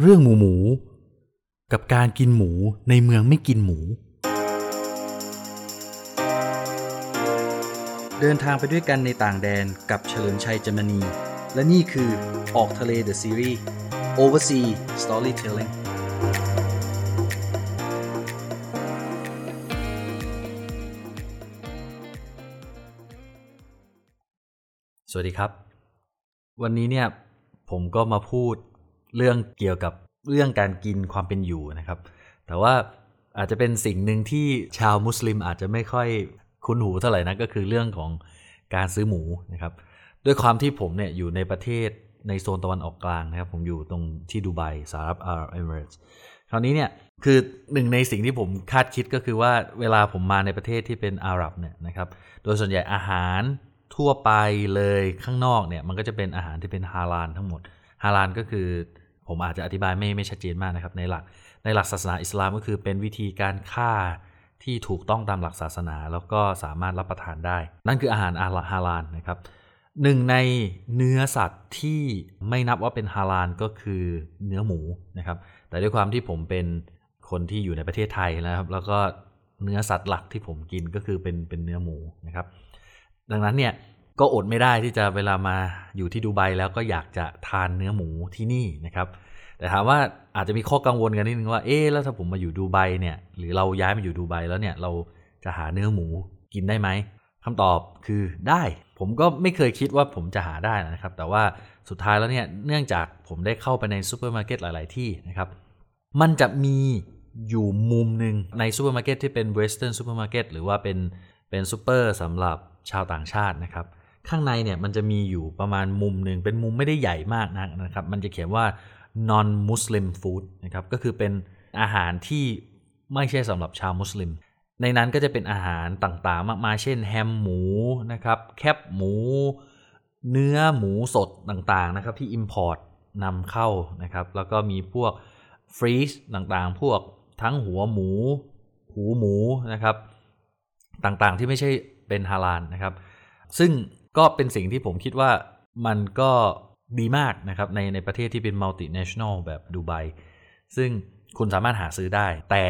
เรื่องหมูหมู กับการกินหมูในเมืองไม่กินหมู เดินทางไปด้วยกันในต่างแดนกับเฉลิมชัยจมนี และนี่คือออกทะเล The Series Oversea Storytelling สวัสดีครับ วันนี้เนี่ยผมก็มาพูด เรื่องเกี่ยวกับเรื่องการกินความเป็นอยู่นะครับ แต่ว่าอาจจะเป็นสิ่งหนึ่งที่ชาวมุสลิมอาจจะไม่ค่อยคุ้นหูเท่าไหร่นะก็คือเรื่องของการซื้อหมูนะครับ ด้วยความที่ผมเนี่ยอยู่ในประเทศในโซนตะวันออกกลางนะครับ ผมอยู่ตรงที่ดูไบสหรัฐอาหรับเอมิเรตส์คราวนี้เนี่ยคือหนึ่งในสิ่งที่ผมคาดคิดก็คือว่าเวลาผมมาในประเทศที่เป็นอาหรับเนี่ยนะครับ โดยส่วนใหญ่อาหารทั่วไปเลยข้างนอกเนี่ยมันก็จะเป็นอาหารที่เป็นฮาลาลทั้งหมดฮาลาลก็คือ ผมอาจจะอธิบายไม่ไม่ชัดเจนมากนะครับในหลักในหลักศาสนาอิสลามก็คือเป็นวิธีการฆ่าที่ถูกต้องตามหลักศาสนา แล้วก็สามารถรับประทานได้ นั่นคืออาหารอาฮาลาลนะครับหนึ่งในเนื้อสัตว์ที่ไม่นับว่าเป็นฮาลาลก็คือเนื้อหมูนะครับ แต่ด้วยความที่ผมเป็นคนที่อยู่ในประเทศไทยนะครับ แล้วก็เนื้อสัตว์หลักที่ผมกินก็คือเป็นเป็นเนื้อหมูนะครับ ดังนั้นเนี่ย ก็อดไม่ได้ที่จะเวลามาอยู่ที่ดูไบแล้วก็อยากจะทานเนื้อหมูที่นี่นะครับ แต่ถามว่าอาจจะมีข้อกังวลกันนิดนึงว่าเอ๊แล้วถ้าผมมาอยู่ดูไบเนี่ยหรือเราย้ายมาอยู่ดูไบแล้วเนี่ยเราจะหาเนื้อหมูกินได้ไหมคำตอบคือได้ ผมก็ไม่เคยคิดว่าผมจะหาได้นะครับ แต่ว่าสุดท้ายแล้วเนี่ยเนื่องจากผมได้เข้าไปในซูเปอร์มาร์เก็ตหลาย ๆ ที่นะครับ มันจะมีอยู่มุมหนึ่งในซูเปอร์มาร์เก็ตที่เป็น western supermarket หรือว่าเป็นเป็นซูเปอร์สำหรับชาวต่างชาตินะครับ ข้างในเนี่ยมันจะมีอยู่ประมาณมุมหนึ่งเป็นมุมไม่ได้ใหญ่มากนักนะครับ มันจะเขียนว่า non Muslim food นะครับก็คือเป็นอาหารที่ไม่ใช่สำหรับชาวมุสลิม ในนั้นก็จะเป็นอาหารต่างๆ มากมายเช่นแฮมหมูนะครับแคบหมู เนื้อหมูสดต่างๆนะครับที่ Import นำเข้านะครับแล้วก็มีพวก freeze ต่างๆ พวกทั้งหัวหมู หูหมูนะครับ ต่างๆที่ไม่ใช่เป็นฮาลาลนะครับ ซึ่ง ก็เป็นสิ่งที่ผมคิดว่ามันก็ดีมากนะครับในในประเทศที่เป็น multinational แบบดูไบซึ่งคุณสามารถหาซื้อได้ แต่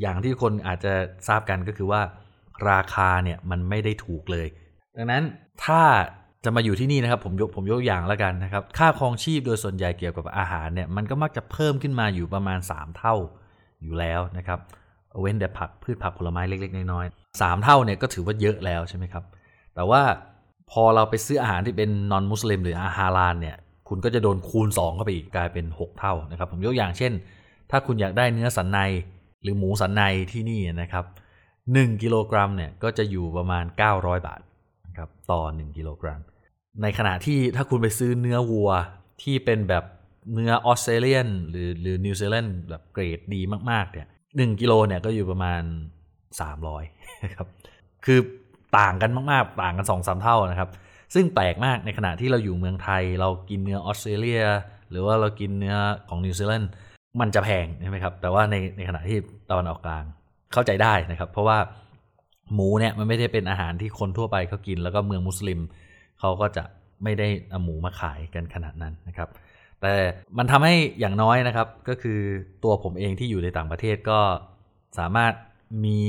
อย่างที่คนอาจจะทราบกันก็คือว่าราคาเนี่ยมันไม่ได้ถูกเลย ดังนั้นถ้าจะมาอยู่ที่นี่นะครับผมยกผมยกอย่างแล้วกันนะครับ ค่าครองชีพโดยส่วนใหญ่เกี่ยวกับอาหารเนี่ยมันก็มักจะเพิ่มขึ้นมาอยู่ประมาณ 3 เท่าอยู่แล้วนะครับเว้นแต่ผักพืชผักผลไม้เล็กๆน้อยๆสามเท่าเนี่ยก็ถือว่าเยอะแล้วใช่ไหมครับ แต่ว่า พอเราไปซื้ออาหารที่เป็นนอนมุสลิมหรืออาฮาลานเนี่ย คุณก็จะโดนคูณ 2 เข้าไปอีกกลายเป็น 6 เท่านะครับ ผมยกอย่างเช่น ถ้าคุณอยากได้เนื้อสันในหรือหมูสันในที่นี่นะครับ1กิโลกรัมเนี่ยก็จะอยู่ประมาณ 900 บาทนะครับต่อ 1กิโลกรัม ในขณะที่ถ้าคุณไปซื้อเนื้อวัวที่เป็นแบบเนื้อ Australian หรือหรือนิวซีแลนด์แบบเกรดดีมากๆเนี่ย1กิโลเนี่ยก็อยู่ประมาณ 300นะครับคือ ต่างกันมากๆ ต่างกัน2-3เท่านะครับ ซึ่งแปลกมากในขณะที่เราอยู่เมืองไทย เรากินเนื้อออสเตรเลีย หรือว่าเรากินเนื้อของนิวซีแลนด์มันจะแพงใช่ไหมครับ แต่ว่าในในขณะที่ตะวันออกกลางเข้าใจได้นะครับ เพราะว่าหมูเนี่ยมันไม่ได้เป็นอาหารที่คนทั่วไปเขากิน แล้วก็เมืองมุสลิมเขาก็จะไม่ได้เอาหมูมาขายกันขนาดนั้นนะครับ แต่มันทำให้อย่างน้อยนะครับ ก็คือตัวผมเองที่อยู่ในต่างประเทศก็สามารถมี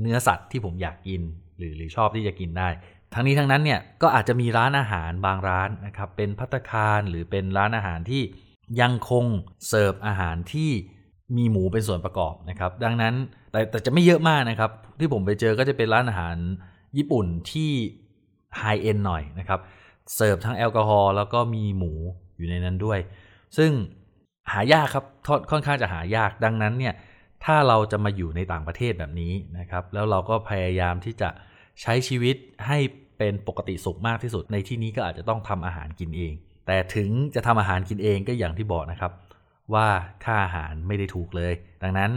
เนื้อสัตว์ที่ผมอยากกิน หรือหรือชอบที่จะกินได้ ทั้งนี้ทั้งนั้นเนี่ยก็อาจจะมีร้านอาหารบางร้านนะครับเป็นพัตคารหรือเป็นร้านอาหารที่ยังคงเสิร์ฟอาหารที่มีหมูเป็นส่วนประกอบนะครับดังนั้นแต่แต่จะไม่เยอะมากนะครับที่ผมไปเจอก็จะเป็นร้านอาหารญี่ปุ่นที่ไฮเอ็นหน่อยนะครับเสิร์ฟทั้งแอลกอฮอล์แล้วก็มีหมูอยู่ในนั้นด้วย ซึ่งหายากครับค่อนข้างจะหายากดังนั้นเนี่ยถ้าเราจะมาอยู่ในต่างประเทศแบบนี้นะครับ แล้วเราก็พยายามที่จะ ใช้ชีวิตให้เป็นปกติสุขมากที่สุดในที่นี้ก็อาจจะต้องทำอาหารกินเอง แต่ถึงจะทำอาหารกินเองก็อย่างที่บอกนะครับ ว่าค่าอาหารไม่ได้ถูกเลย ดังนั้น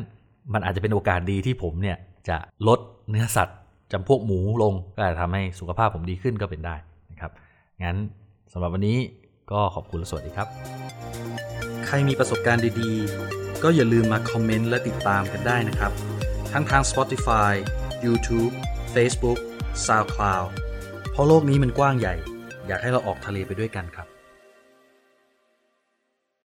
มันอาจจะเป็นโอกาสดีที่ผมเนี่ยจะลดเนื้อสัตว์จำพวกหมูลงก็จะทำให้สุขภาพผมดีขึ้นก็เป็นได้นะครับงั้นสำหรับวันนี้ก็ขอบคุณและสวัสดีครับ ใครมีประสบการณ์ดีๆ ก็อย่าลืมมาคอมเมนต์และติดตามกันได้นะครับ ทั้งทาง Spotify YouTube Facebook SoundCloud เพราะโลกนี้มันกว้างใหญ่ อยากให้เราออกทะเลไปด้วยกันครับ